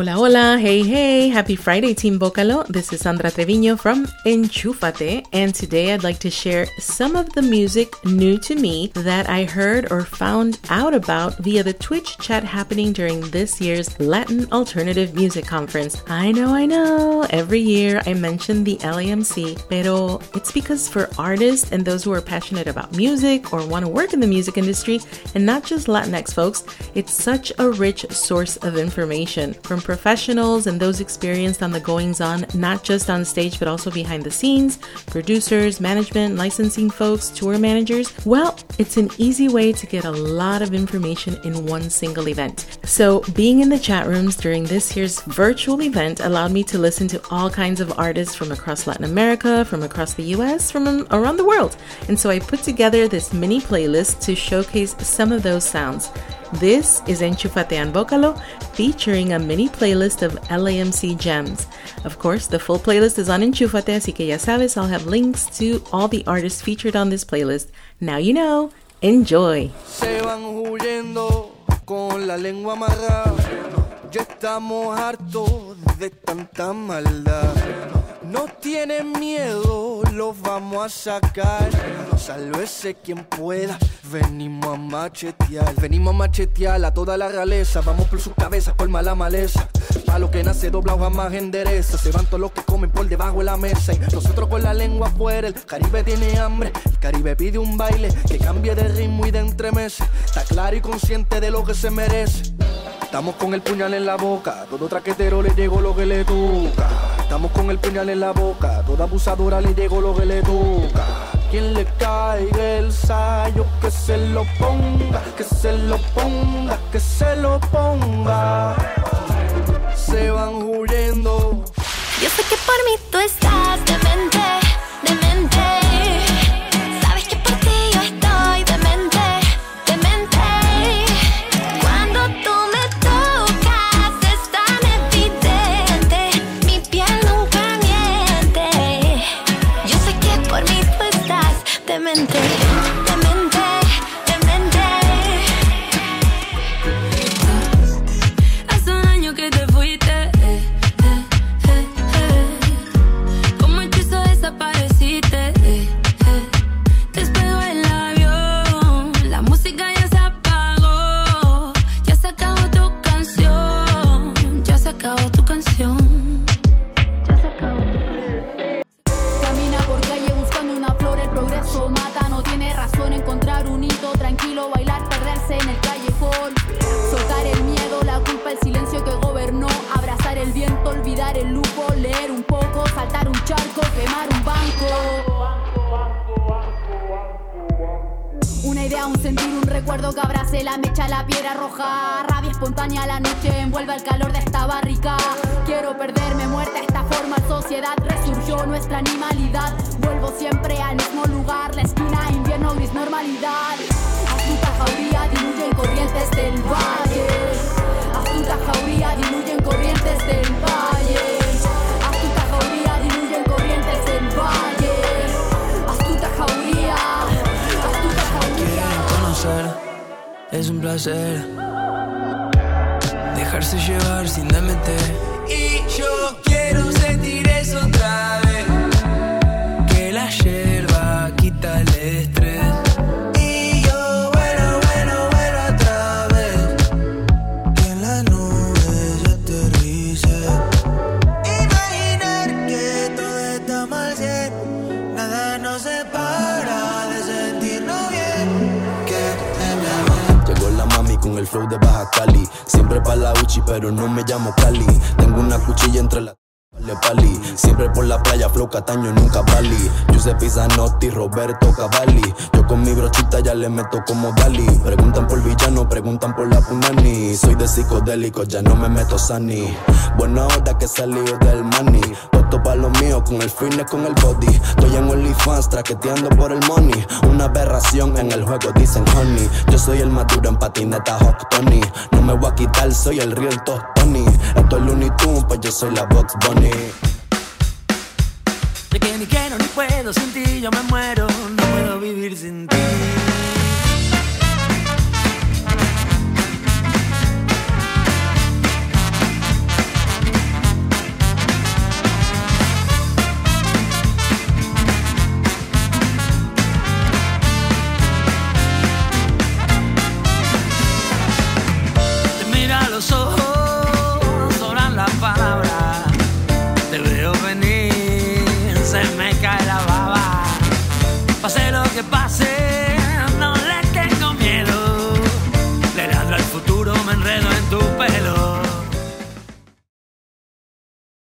Hola, hola, hey, hey, happy Friday, Team Bocalo. This is Sandra Treviño from Enchufate, and today I'd like to share some of the music new to me that I heard or found out about via the Twitch chat happening during this year's Latin Alternative Music Conference. I know, I know, every year I mention the LAMC, pero it's because for artists and those who are passionate about music or want to work in the music industry, and not just Latinx folks, it's such a rich source of information from professionals and those experienced on the goings on, not just on stage, but also behind the scenes, producers, management, licensing folks, tour managers. Well, it's an easy way to get a lot of information in one single event. So, being in the chat rooms during this year's virtual event allowed me to listen to all kinds of artists from across Latin America, from across the US, from around the world. And so I put together this mini playlist to showcase some of those sounds. This is Enchufatean Vocalo, featuring a mini playlist of LAMC gems. Of course, the full playlist is on Enchufate, así que ya sabes, I'll have links to all the artists featured on this playlist. Now you know. Enjoy. Se van huyendo con la lengua amarrada. Ya estamos hartos de tanta maldad. No tienen miedo, los vamos a sacar. Sálvese quien pueda, venimos a machetear. Venimos a machetear a toda la realeza. Vamos por sus cabezas, por mala maleza. Pa' lo que nace doblado jamás endereza. Se van todos los que comen por debajo de la mesa. Nosotros con la lengua afuera. El Caribe tiene hambre. El Caribe pide un baile que cambie de ritmo y de entremeses. Está claro y consciente de lo que se merece. Estamos con el puñal en la boca, todo traquetero le llegó lo que le toca. Estamos con el puñal en la boca, toda abusadora le llegó lo que le toca. Quien le caiga el sayo, que se lo ponga, que se lo ponga, que se lo ponga. Se van huyendo. Yo sé que por mí tú estás demente, Soltar el miedo, la culpa, el silencio que gobernó. Abrazar el viento, olvidar el lujo, leer un poco, saltar un charco, quemar un banco. Una idea, un sentir, un recuerdo que abrace la mecha, la piedra roja. Rabia espontánea, la noche envuelve el calor de esta barrica. Quiero perderme muerta esta forma, sociedad. Resurgió nuestra animalidad. Vuelvo siempre al mismo lugar, la esquina, invierno, gris, normalidad jauría diluyen corrientes del valle. Astuta jauría diluyen corrientes del valle. Astuta jauría diluyen corrientes del valle. Astuta jauría, astuta jauría. conocer, es un placer. Dejarse llevar sin DMT. Y yo Cataño nunca Bali. Giuseppe Zanotti, Roberto Cavalli. Yo con mi brochita ya le meto como Dali. Preguntan por villano, preguntan por la punani. Soy de psicodélico, ya no me meto sani. Buena hora que salí del money. Puesto pa' lo mío, con el fitness, con el body. Estoy en OnlyFans, traqueteando por el money. Una aberración en el juego, dicen honey. Yo soy el maduro en patineta Hot Tony. No me voy a quitar, soy el real Tony. Esto es Looney Tunes, pues yo soy la Box Bunny. De que ni quiero ni puedo sin ti, yo me muero. que pase, no le tengo miedo. Le ladro al futuro, me enredo en tu pelo.